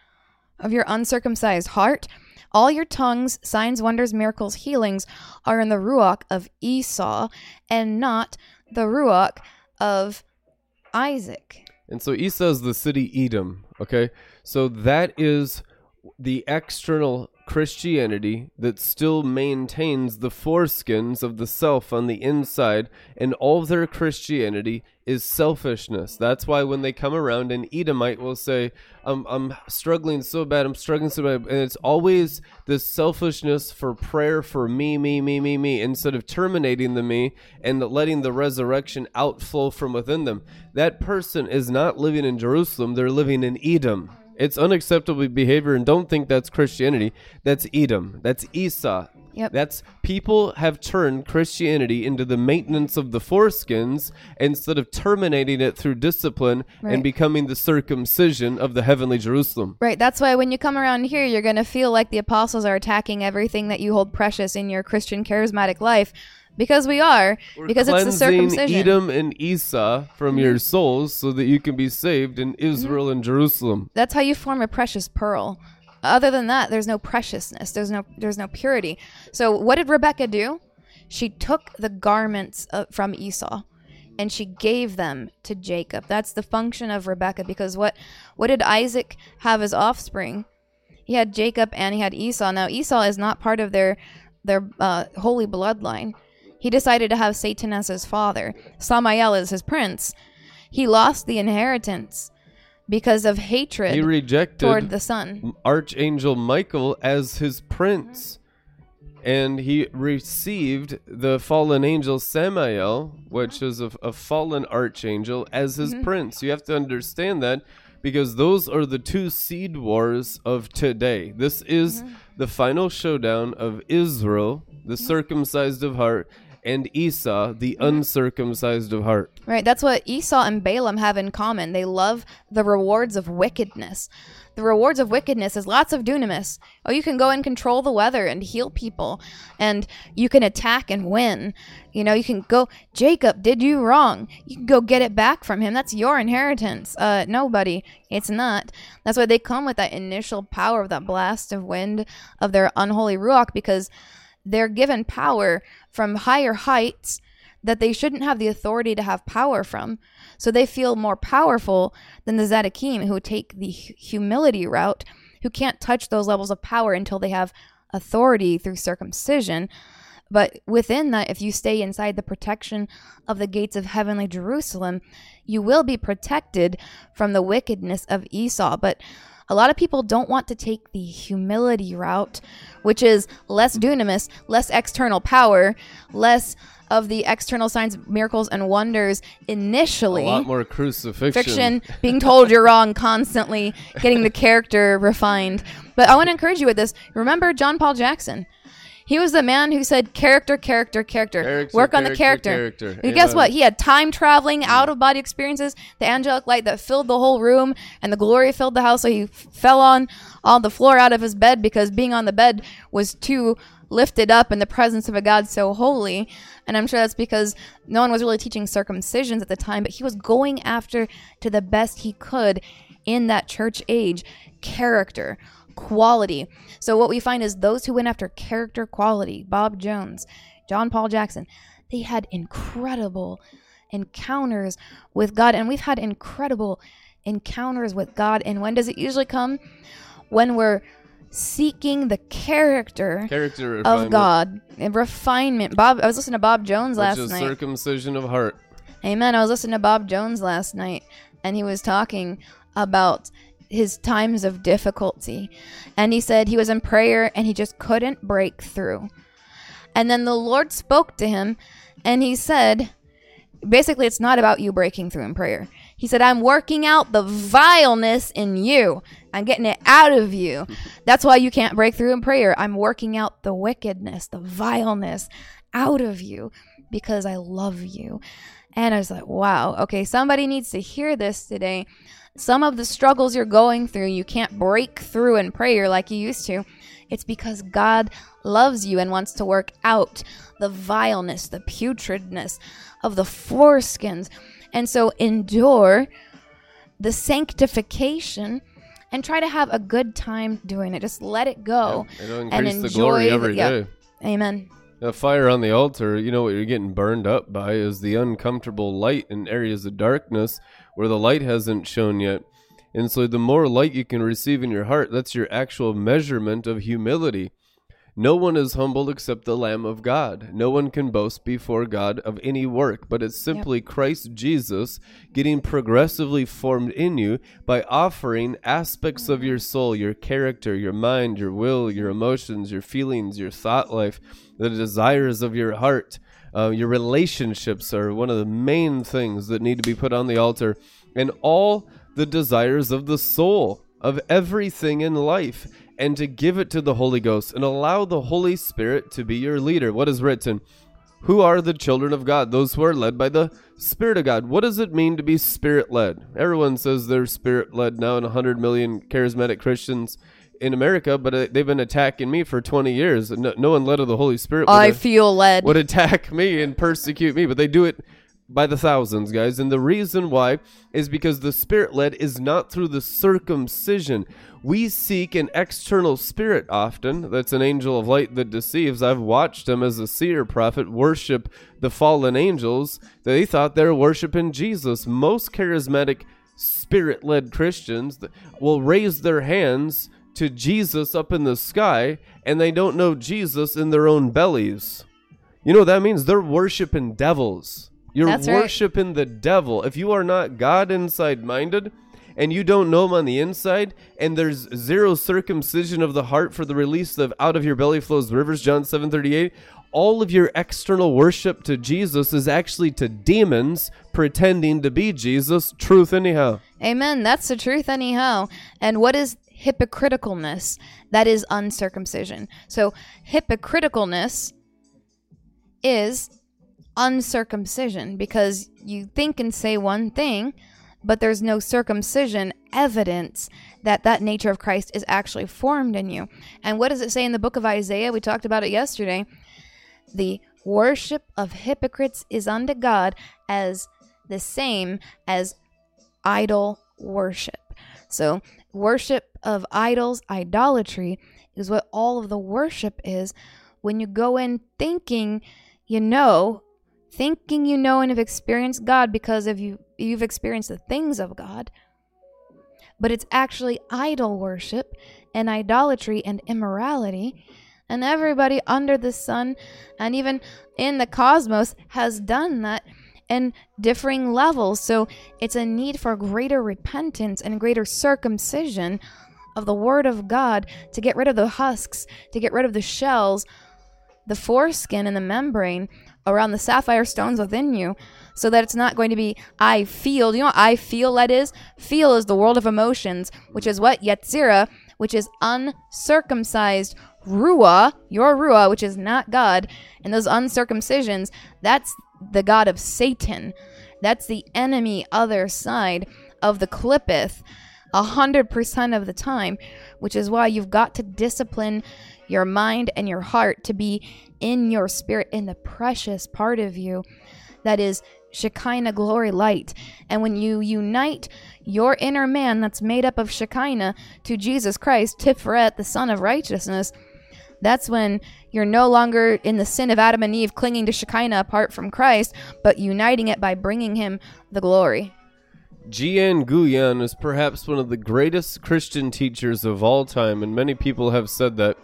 of your uncircumcised heart, all your tongues, signs, wonders, miracles, healings are in the Ruach of Esau and not the Ruach of Isaac. And so Esau's the city Edom, okay? So that is the external Christianity that still maintains the foreskins of the self on the inside, and all their Christianity is selfishness. That's why when they come around, an Edomite will say, I'm, I'm struggling so bad, I'm struggling so bad. And it's always this selfishness for prayer for me, me, me, me, me, instead of terminating the me and letting the resurrection outflow from within them. That person is not living in Jerusalem, they're living in Edom. It's unacceptable behavior, and don't think that's Christianity. That's Edom. That's Esau. Yep. That's people have turned Christianity into the maintenance of the foreskins instead of terminating it through discipline Right. and becoming the circumcision of the heavenly Jerusalem. Right. That's why when you come around here, you're going to feel like the apostles are attacking everything that you hold precious in your Christian charismatic life. Because we are. because it's the circumcision. Edom and Esau from your souls so that you can be saved in Israel and Jerusalem. That's how you form a precious pearl. Other than that, there's no preciousness. There's no there's no purity. So what did Rebecca do? She took the garments uh, from Esau and she gave them to Jacob. That's the function of Rebecca because what what did Isaac have as offspring? He had Jacob and he had Esau. Now Esau is not part of their their uh, holy bloodline. He decided to have Satan as his father, Samael as his prince. He lost the inheritance because of hatred He rejected toward the son. Archangel Michael as his prince. And he received the fallen angel Samael, which is a, a fallen archangel, as his mm-hmm. prince. You have to understand that because those are the two seed wars of today. This is mm-hmm. the final showdown of Israel, the mm-hmm. circumcised of heart, and Esau, the uncircumcised of heart. Right, that's what Esau and Balaam have in common. They love the rewards of wickedness. The rewards of wickedness is lots of dunamis. Oh, you can go and control the weather and heal people, and you can attack and win. You know, you can go, Jacob did you wrong. You can go get it back from him. That's your inheritance. Uh, nobody. It's not. That's why they come with that initial power of that blast of wind of their unholy ruach because they're given power from higher heights that they shouldn't have the authority to have power from. So they feel more powerful than the Zadokim who take the humility route, who can't touch those levels of power until they have authority through circumcision. But within that, if you stay inside the protection of the gates of heavenly Jerusalem, you will be protected from the wickedness of Esau. But a lot of people don't want to take the humility route, which is less dunamis, less external power, less of the external signs, miracles, and wonders initially. A lot more crucifixion. fiction, being told you're wrong constantly, getting the character refined. But I want to encourage you with this. Remember John Paul Jackson? He was the man who said character, character, character. Character, Work on the character, character. guess what? He had time traveling, mm. out of body experiences, the angelic light that filled the whole room, and the glory filled the house. So he f- fell on on the floor out of his bed because being on the bed was too lifted up in the presence of a God so holy. And I'm sure that's because no one was really teaching circumcisions at the time, but he was going after to the best he could in that church age character, quality. So what we find is those who went after character quality, Bob Jones, John Paul Jackson, they had incredible encounters with God. And we've had incredible encounters with God. And when does it usually come? When we're seeking the character Character of God and refinement. Bob, I was listening to Bob Jones last night. circumcision of heart. Amen. I was listening to Bob Jones last night, and he was talking about his times of difficulty. And he said he was in prayer and he just couldn't break through. And then the Lord spoke to him, and he said, basically, it's not about you breaking through in prayer. He said, I'm working out the vileness in you. I'm getting it out of you. That's why you can't break through in prayer. I'm working out the wickedness, the vileness out of you because I love you. And I was like, wow, okay, somebody needs to hear this today. Some of the struggles you're going through, you can't break through in prayer like you used to. It's because God loves you and wants to work out the vileness, the putridness of the foreskins. And so endure the sanctification and try to have a good time doing it. Just let it go It'll and increase the enjoy glory the- every yeah. Amen. The fire on the altar, you know what you're getting burned up by is the uncomfortable light in areas of darkness where the light hasn't shone yet. And so the more light you can receive in your heart, that's your actual measurement of humility. No one is humble except the Lamb of God. No one can boast before God of any work, but it's simply Christ Jesus getting progressively formed in you by offering aspects of your soul, your character, your mind, your will, your emotions, your feelings, your thought life, the desires of your heart. Uh, your relationships are one of the main things that need to be put on the altar, and all the desires of the soul, of everything in life and to give it to the Holy Ghost and allow the Holy Spirit to be your leader. What is written? Who are the children of God? Those who are led by the Spirit of God. What does it mean to be spirit led? Everyone says they're spirit led now, and 100 million charismatic Christians in America, but uh, they've been attacking me for 20 years. No, no one led of the Holy Spirit. would I feel led. would attack (laughs) me and persecute me, but they do it by the thousands, guys. And the reason why is because the spirit led is not through the circumcision. We seek an external spirit often. That's an angel of light that deceives. I've watched him as a seer prophet worship the fallen angels. They thought they were worshiping Jesus. Most charismatic spirit led Christians will raise their hands to Jesus up in the sky and they don't know Jesus in their own bellies. You know what that means? They're worshiping devils. You're That's right. worshiping the devil. If you are not God inside minded and you don't know him on the inside, and there's zero circumcision of the heart for the release of out of your belly flows rivers, John 7:38, all of your external worship to Jesus is actually to demons pretending to be Jesus. Truth anyhow. Amen. That's the truth, anyhow. And what is hypocriticalness? That is uncircumcision. So, hypocriticalness is uncircumcision because you think and say one thing, but there's no circumcision evidence that that nature of Christ is actually formed in you. And what does it say in the book of Isaiah? We talked about it yesterday. The worship of hypocrites is unto God as the same as idol worship. So, worship of idols, idolatry, is what all of the worship is when you go in thinking you know thinking you know and have experienced God because of you you've experienced the things of God. But it's actually idol worship and idolatry and immorality. And everybody under the sun and even in the cosmos has done that in differing levels. So it's a need for greater repentance and greater circumcision of the Word of God to get rid of the husks, to get rid of the shells, the foreskin, and the membrane around the sapphire stones within you so that it's not going to be I feel. You know what I feel that is? Feel is the world of emotions, which is what? Yetzira, which is uncircumcised Ruah, your Ruah, which is not God, and those uncircumcisions, that's the God of Satan. That's the enemy other side of the clippeth a hundred percent of the time, which is why you've got to discipline your mind and your heart to be in your spirit, in the precious part of you that is Shekinah glory light. And when you unite your inner man that's made up of Shekinah to Jesus Christ, Tiferet, the Son of Righteousness, that's when you're no longer in the sin of Adam and Eve clinging to Shekinah apart from Christ, but uniting it by bringing him the glory. Jeanne Guyon is perhaps one of the greatest Christian teachers of all time, and many people have said that.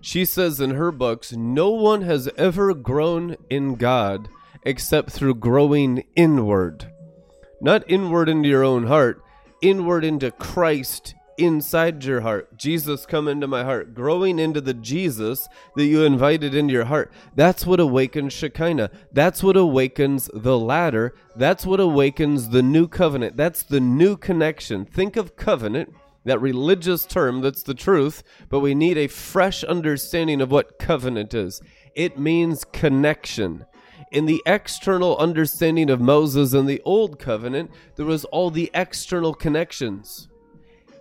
She says in her books, no one has ever grown in God except through growing inward. Not inward into your own heart, inward into Christ inside your heart. Jesus, come into my heart. Growing into the Jesus that you invited into your heart. That's what awakens Shekinah. That's what awakens the ladder. That's what awakens the new covenant. That's the new connection. Think of covenant, that religious term that's the truth, but we need a fresh understanding of what covenant is. It means connection in the external understanding of Moses and the old covenant, there was all the external connections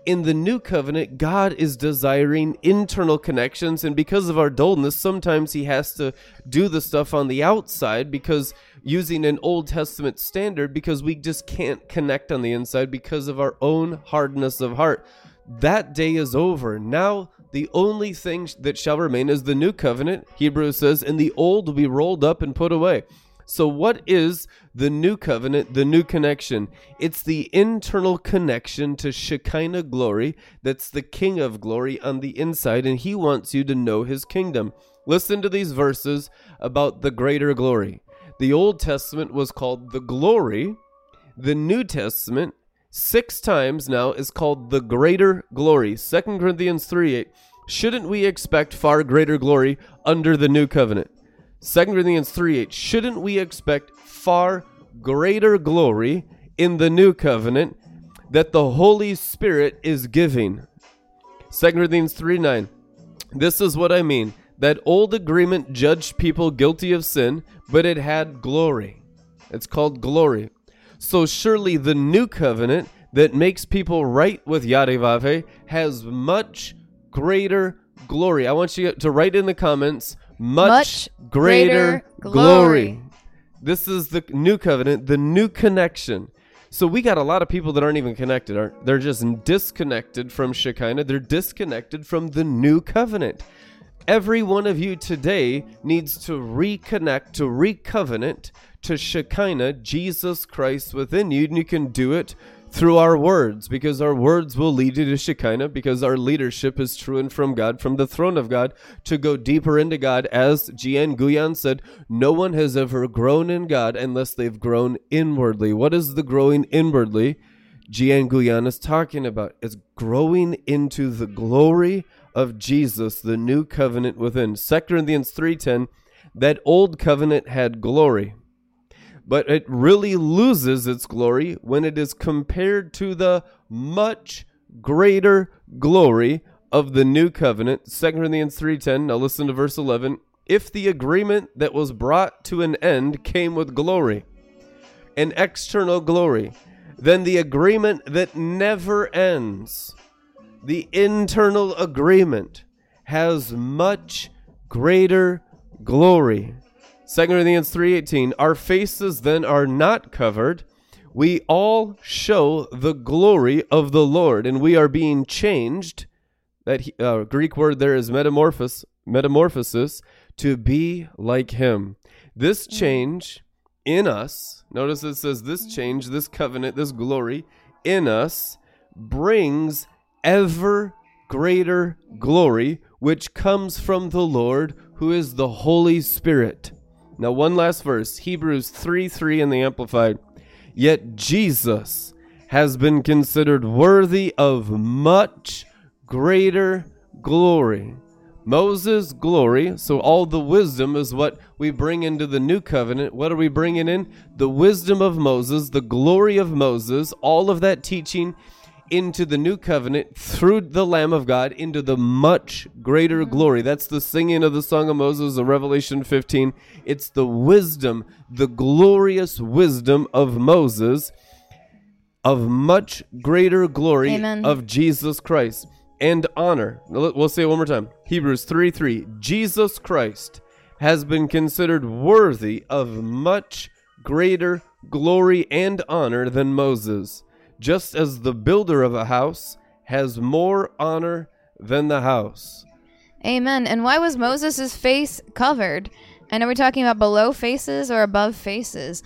in the new covenant, God is desiring internal connections, and because of our dullness, sometimes He has to do the stuff on the outside because using an Old Testament standard, because we just can't connect on the inside because of our own hardness of heart. That day is over. Now, the only thing that shall remain is the new covenant, Hebrews says, and the old will be rolled up and put away. So, what is the new covenant, the new connection? It's the internal connection to Shekinah glory that's the King of glory on the inside, and He wants you to know His kingdom. Listen to these verses about the greater glory. The Old Testament was called the glory, the New Testament, six times now, is called the greater glory. 2 Corinthians 3 8. Shouldn't we expect far greater glory under the new covenant? 2 Corinthians 3 8. Shouldn't we expect far greater glory in the new covenant that the Holy Spirit is giving? 2 Corinthians 3 9. This is what I mean. That old agreement judged people guilty of sin, but it had glory. It's called glory. So surely the new covenant that makes people right with Yarivave has much greater glory. I want you to write in the comments much, Much greater, greater glory. glory. This is the new covenant, the new connection. So we got a lot of people that aren't even connected. Aren't they're just disconnected from Shekinah. They're disconnected from the new covenant. Every one of you today needs to reconnect, to recovenant to Shekinah, Jesus Christ within you, and you can do it through our words, because our words will lead you to Shekinah, because our leadership is true and from God, from the throne of God, to go deeper into God. As Jeanne Guyon said, no one has ever grown in God unless they've grown inwardly. What is the growing inwardly? Jeanne Guyon is talking about is growing into the glory of Jesus, the new covenant within. 2 Corinthians 3:10, that old covenant had glory but it really loses its glory when it is compared to the much greater glory of the new covenant 2 corinthians 3.10 now listen to verse 11 if the agreement that was brought to an end came with glory an external glory then the agreement that never ends the internal agreement has much greater glory 2 Corinthians 3:18 Our faces then are not covered. We all show the glory of the Lord and we are being changed. That uh, Greek word there is metamorphosis metamorphosis to be like him. This change in us, notice it says this change, this covenant, this glory in us brings ever greater glory, which comes from the Lord, who is the Holy Spirit. Now, one last verse Hebrews 3 3 in the Amplified. Yet Jesus has been considered worthy of much greater glory. Moses' glory, so all the wisdom is what we bring into the new covenant. What are we bringing in? The wisdom of Moses, the glory of Moses, all of that teaching into the new covenant through the Lamb of God into the much greater mm-hmm. glory. That's the singing of the Song of Moses of Revelation 15. It's the wisdom, the glorious wisdom of Moses of much greater glory Amen. of Jesus Christ and honor. We'll say it one more time. Hebrews 3 3. Jesus Christ has been considered worthy of much greater glory and honor than Moses, just as the builder of a house has more honor than the house. Amen. And why was Moses' face covered? And are we talking about below faces or above faces?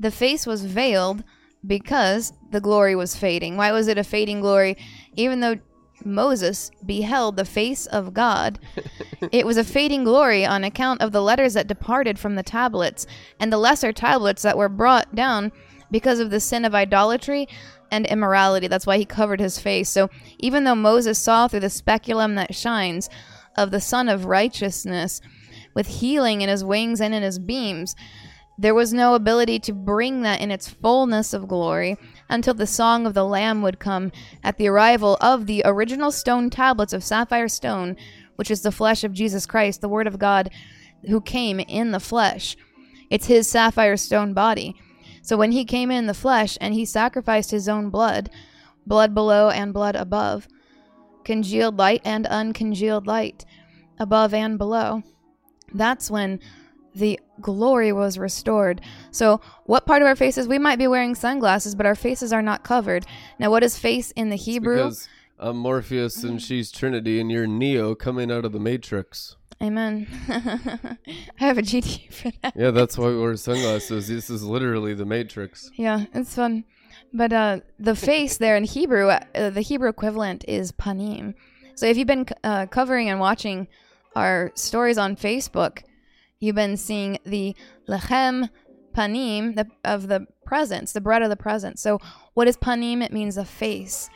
The face was veiled because the glory was fading. Why was it a fading glory? Even though Moses beheld the face of God, (laughs) it was a fading glory on account of the letters that departed from the tablets and the lesser tablets that were brought down because of the sin of idolatry and immorality. That's why he covered his face. So even though Moses saw through the speculum that shines of the Son of Righteousness, with healing in his wings and in his beams, there was no ability to bring that in its fullness of glory until the song of the Lamb would come at the arrival of the original stone tablets of sapphire stone, which is the flesh of Jesus Christ, the Word of God, who came in the flesh. It's his sapphire stone body. So when he came in the flesh and he sacrificed his own blood, blood below and blood above, congealed light and uncongealed light, above and below, that's when the glory was restored. So, what part of our faces? We might be wearing sunglasses, but our faces are not covered. Now, what is face in the Hebrew? Because I'm Morpheus and she's Trinity, and you're Neo coming out of the Matrix. Amen. (laughs) I have a GT for that. Yeah, that's why we wear sunglasses. This is literally the Matrix. Yeah, it's fun. But uh, the face there in Hebrew, uh, the Hebrew equivalent is panim. So if you've been uh, covering and watching our stories on Facebook, you've been seeing the lechem panim the, of the presence, the bread of the presence. So what is panim? It means a face.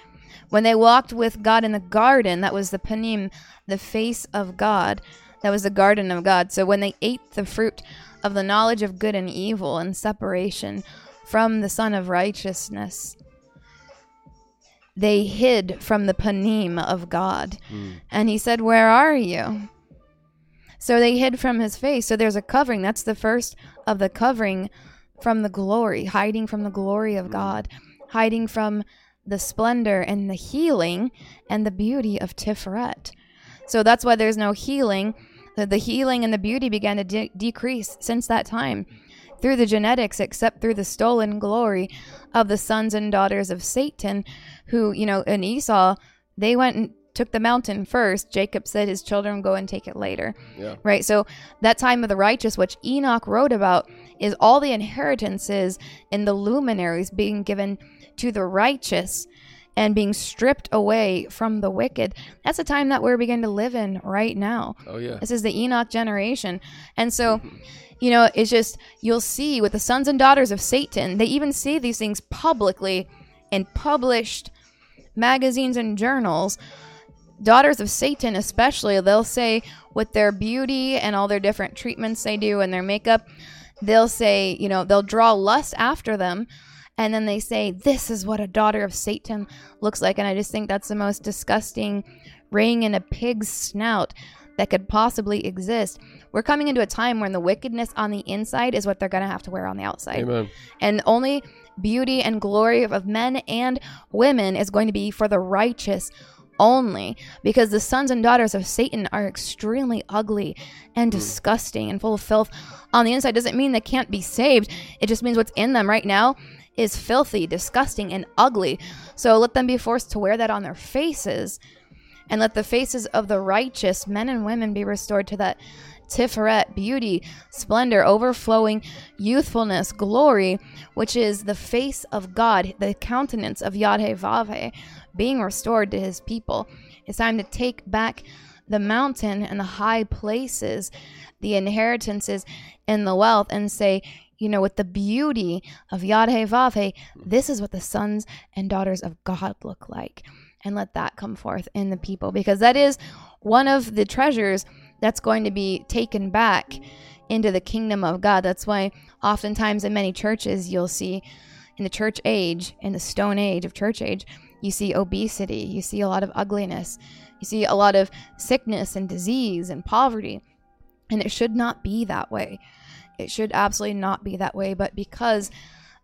When they walked with God in the garden, that was the panim, the face of God. That was the garden of God. So when they ate the fruit of the knowledge of good and evil and separation from the Son of Righteousness, they hid from the panim of God. Hmm. And he said, Where are you? So they hid from his face. So there's a covering. That's the first of the covering from the glory, hiding from the glory of hmm. God, hiding from the splendor and the healing and the beauty of Tiferet. So that's why there's no healing. The, the healing and the beauty began to de- decrease since that time through the genetics, except through the stolen glory of the sons and daughters of Satan, who, you know, in Esau, they went and took the mountain first. Jacob said his children go and take it later. Yeah. Right? So that time of the righteous, which Enoch wrote about, is all the inheritances and the luminaries being given to the righteous and being stripped away from the wicked. That's the time that we're beginning to live in right now. Oh, yeah. This is the Enoch generation. And so, mm-hmm. you know, it's just, you'll see with the sons and daughters of Satan, they even see these things publicly in published magazines and journals. Daughters of Satan, especially, they'll say with their beauty and all their different treatments they do and their makeup, they'll say, you know, they'll draw lust after them. And then they say, this is what a daughter of Satan looks like. And I just think that's the most disgusting ring in a pig's snout that could possibly exist. We're coming into a time when the wickedness on the inside is what they're going to have to wear on the outside. Amen. And only beauty and glory of men and women is going to be for the righteous only because the sons and daughters of Satan are extremely ugly and hmm. disgusting and full of filth on the inside doesn't mean they can't be saved. It just means what's in them right now is filthy, disgusting, and ugly. So let them be forced to wear that on their faces and let the faces of the righteous men and women be restored to that Tiferet, beauty, splendor, overflowing youthfulness, glory, which is the face of God, the countenance of Yahweh being restored to his people. It's time to take back the mountain and the high places, the inheritances and the wealth, and say, you know, with the beauty of Yahweh mm. this is what the sons and daughters of God look like. And let that come forth in the people because that is one of the treasures that's going to be taken back into the kingdom of God. That's why oftentimes in many churches you'll see in the church age, in the stone age of church age, you see obesity, you see a lot of ugliness, you see a lot of sickness and disease and poverty. And it should not be that way. It should absolutely not be that way. But because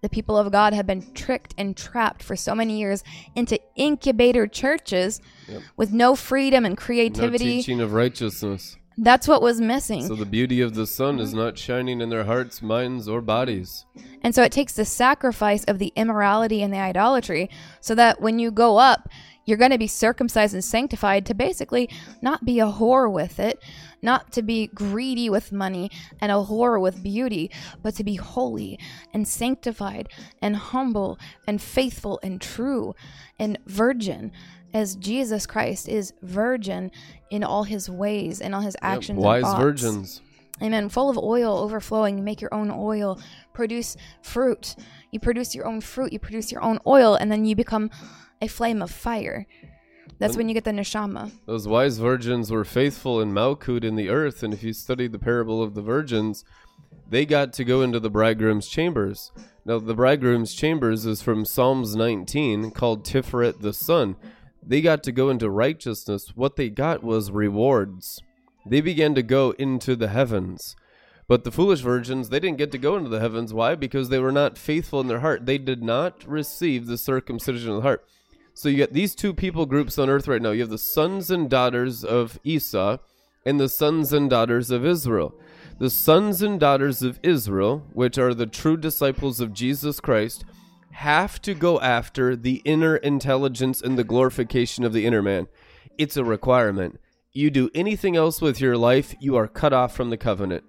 the people of God have been tricked and trapped for so many years into incubator churches yep. with no freedom and creativity, no teaching of righteousness. That's what was missing. So the beauty of the sun is not shining in their hearts, minds, or bodies. And so it takes the sacrifice of the immorality and the idolatry so that when you go up, you're going to be circumcised and sanctified to basically not be a whore with it, not to be greedy with money and a whore with beauty, but to be holy and sanctified and humble and faithful and true and virgin as Jesus Christ is virgin in all his ways and all his actions. Yep, wise virgins. Amen. Full of oil overflowing. Make your own oil. Produce fruit. You produce your own fruit. You produce your own oil, and then you become a flame of fire. That's when you get the neshama. Those wise virgins were faithful in Malkut in the earth, and if you study the parable of the virgins, they got to go into the bridegroom's chambers. Now, the bridegroom's chambers is from Psalms 19, called Tiferet the sun. They got to go into righteousness. What they got was rewards. They began to go into the heavens. But the foolish virgins, they didn't get to go into the heavens. Why? Because they were not faithful in their heart. They did not receive the circumcision of the heart. So you get these two people groups on earth right now. You have the sons and daughters of Esau and the sons and daughters of Israel. The sons and daughters of Israel, which are the true disciples of Jesus Christ, have to go after the inner intelligence and the glorification of the inner man. It's a requirement. You do anything else with your life, you are cut off from the covenant.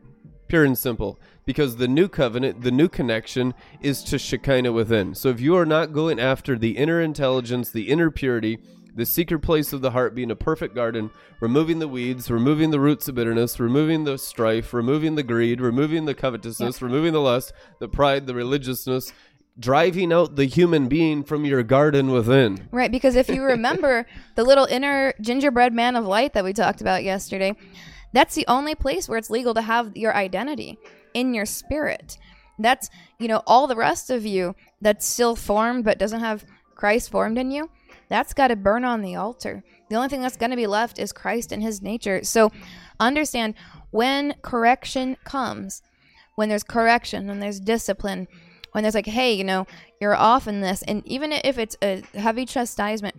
Pure and simple. Because the new covenant, the new connection, is to Shekinah within. So if you are not going after the inner intelligence, the inner purity, the secret place of the heart being a perfect garden, removing the weeds, removing the roots of bitterness, removing the strife, removing the greed, removing the covetousness, removing the lust, the pride, the religiousness, driving out the human being from your garden within. Right, because if you remember the little inner gingerbread man of light that we talked about yesterday, that's the only place where it's legal to have your identity in your spirit. That's, you know, all the rest of you that's still formed but doesn't have Christ formed in you. That's got to burn on the altar. The only thing that's going to be left is Christ and his nature. So understand when correction comes, when there's correction, when there's discipline, when there's like, hey, you know, you're off in this, and even if it's a heavy chastisement,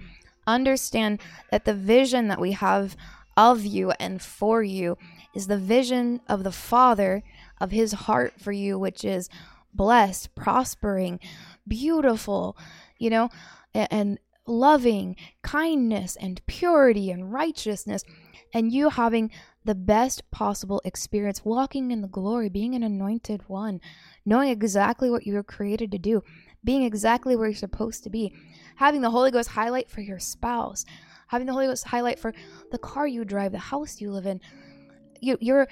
understand that the vision that we have of you and for you is the vision of the Father, of his heart for you, which is blessed, prospering, beautiful, you know, and, loving, kindness, and purity and righteousness, and you having the best possible experience, walking in the glory, being an anointed one, knowing exactly what you were created to do, being exactly where you're supposed to be, having the Holy Ghost highlight for your spouse, having the Holy Ghost highlight for the car you drive, the house you live in, you, your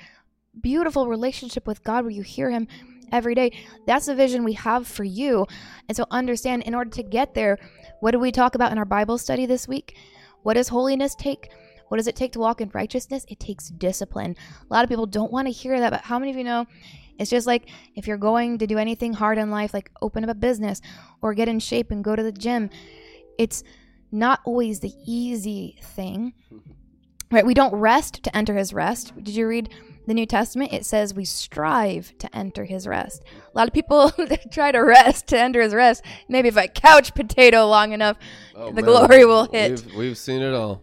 beautiful relationship with God where you hear Him every day. That's the vision we have for you. And so understand in order to get there, what did we talk about in our Bible study this week? What does holiness take? What does it take to walk in righteousness? It takes discipline. A lot of people don't want to hear that, but how many of you know it's just like if you're going to do anything hard in life, like open up a business or get in shape and go to the gym, it's not always the easy thing. Right? We don't rest to enter his rest. Did you read the New Testament? It says we strive to enter his rest. A lot of people (laughs) try to rest to enter his rest. Maybe if I couch potato long enough, oh, the man. glory will hit. We've, we've seen it all.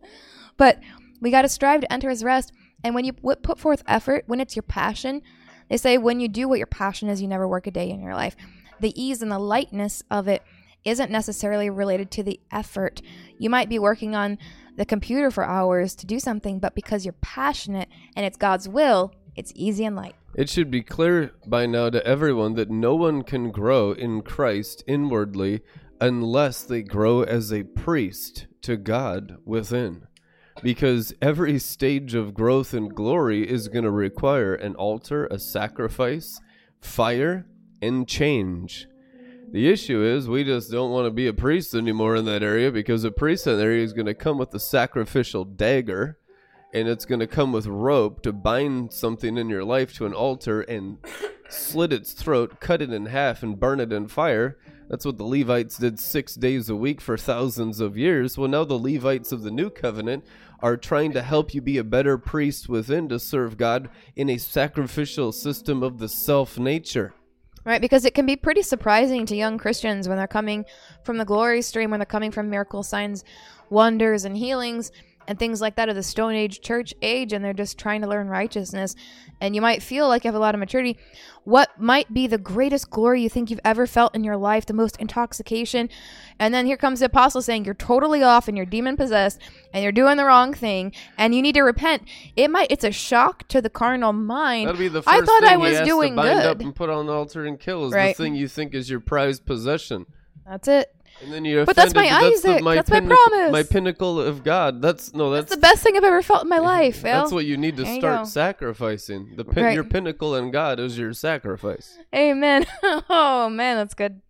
(laughs) but we got to strive to enter his rest. And when you put forth effort, when it's your passion, they say when you do what your passion is, you never work a day in your life. The ease and the lightness of it isn't necessarily related to the effort. You might be working on the computer for hours to do something, but because you're passionate and it's God's will, it's easy and light. It should be clear by now to everyone that no one can grow in Christ inwardly unless they grow as a priest to God within. Because every stage of growth and glory is going to require an altar, a sacrifice, fire, and change. The issue is we just don't want to be a priest anymore in that area because a priest in that area is going to come with a sacrificial dagger and it's going to come with rope to bind something in your life to an altar and slit its throat, cut it in half, and burn it in fire. That's what the Levites did six days a week for thousands of years. Well, now the Levites of the new covenant are trying to help you be a better priest within to serve God in a sacrificial system of the self nature. Right, because it can be pretty surprising to young Christians when they're coming from the glory stream, when they're coming from miracle signs, wonders, and healings, and things like that of the Stone Age church age, and they're just trying to learn righteousness. And you might feel like you have a lot of maturity. What might be the greatest glory you think you've ever felt in your life, the most intoxication? And then here comes the apostle saying you're totally off and you're demon possessed and you're doing the wrong thing and you need to repent. It might it's a shock to the carnal mind. That'll be the first I thought thing I was doing to bind good. up and put on the altar and kill is Right. the thing you think is your prized possession. That's it. And then you're But that's my offended that Isaac. That's my promise. My pinnacle of God. That's no. That's It's the best thing I've ever felt in my (laughs) life. That's what you need to There you start sacrificing. The pin- Right. your pinnacle in God is your sacrifice. Amen. (laughs) oh man, that's good.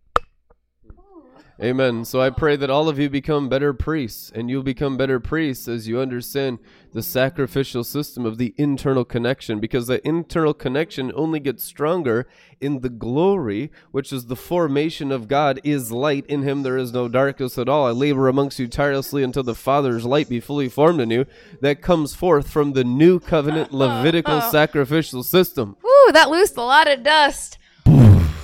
Amen. So I pray that all of you become better priests, and you'll become better priests as you understand the sacrificial system of the internal connection, because the internal connection only gets stronger in the glory, which is the formation of God is light. In him there is no darkness at all. I labor amongst you tirelessly until the Father's light be fully formed in you. That comes forth from the new covenant (laughs) Levitical sacrificial system. Woo, that loosed a lot of dust.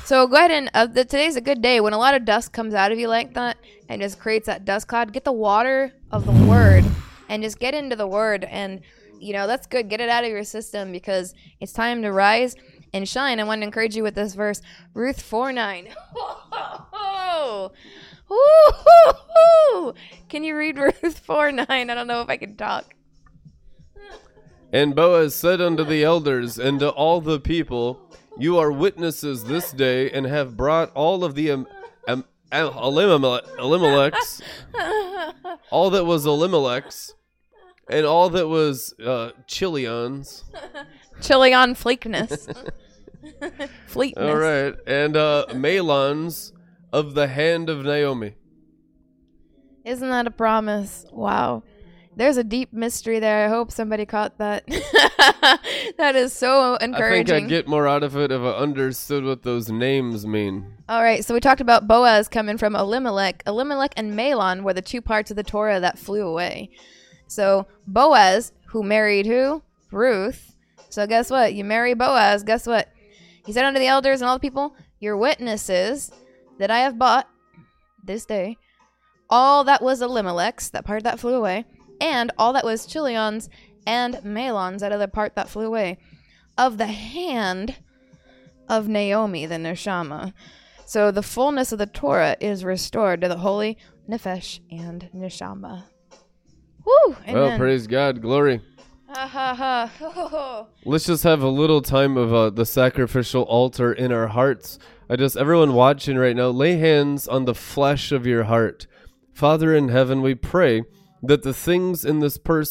So go ahead and uh, the, today's a good day when a lot of dust comes out of you like that and just creates that dust cloud. Get the water of the word and just get into the word and you know that's good. Get it out of your system because it's time to rise and shine. I want to encourage you with this verse, Ruth four nine. (laughs) Woo-hoo-hoo. Can you read (laughs) Ruth four nine? I don't know if I can talk. And Boaz said unto the elders and to all the people, You are witnesses this day, and have brought all of the um, um, Elimelech, Elimelech's, (laughs) all that was Elimelech's, and all that was uh, (laughs) Chilion's. Chili on fleekness. (laughs) Fleetness. All right, and uh, Mahlon's of the hand of Naomi. Isn't that a promise? Wow. There's a deep mystery there. I hope somebody caught that. (laughs) that is so encouraging. I think. I'd get more out of it if I understood what those names mean. All right, so we talked about Boaz coming from Elimelech. Elimelech and Mahlon were the two parts of the Torah that flew away. So Boaz, who married who? Ruth. So guess what? You marry Boaz. Guess what? He said unto the elders and all the people, Your witnesses that I have bought this day all that was Elimelech's, that part that flew away, and all that was Chilion's and Mahlon's, that other part that flew away, of the hand of Naomi, the Neshama. So the fullness of the Torah is restored to the holy Nefesh and Neshama. Woo! Amen. Well, praise God, glory. Ha ha ha. Ho, ho, ho. Let's just have a little time of uh, the sacrificial altar in our hearts. I just, everyone watching right now, lay hands on the flesh of your heart. Father in heaven, we pray that the things in this person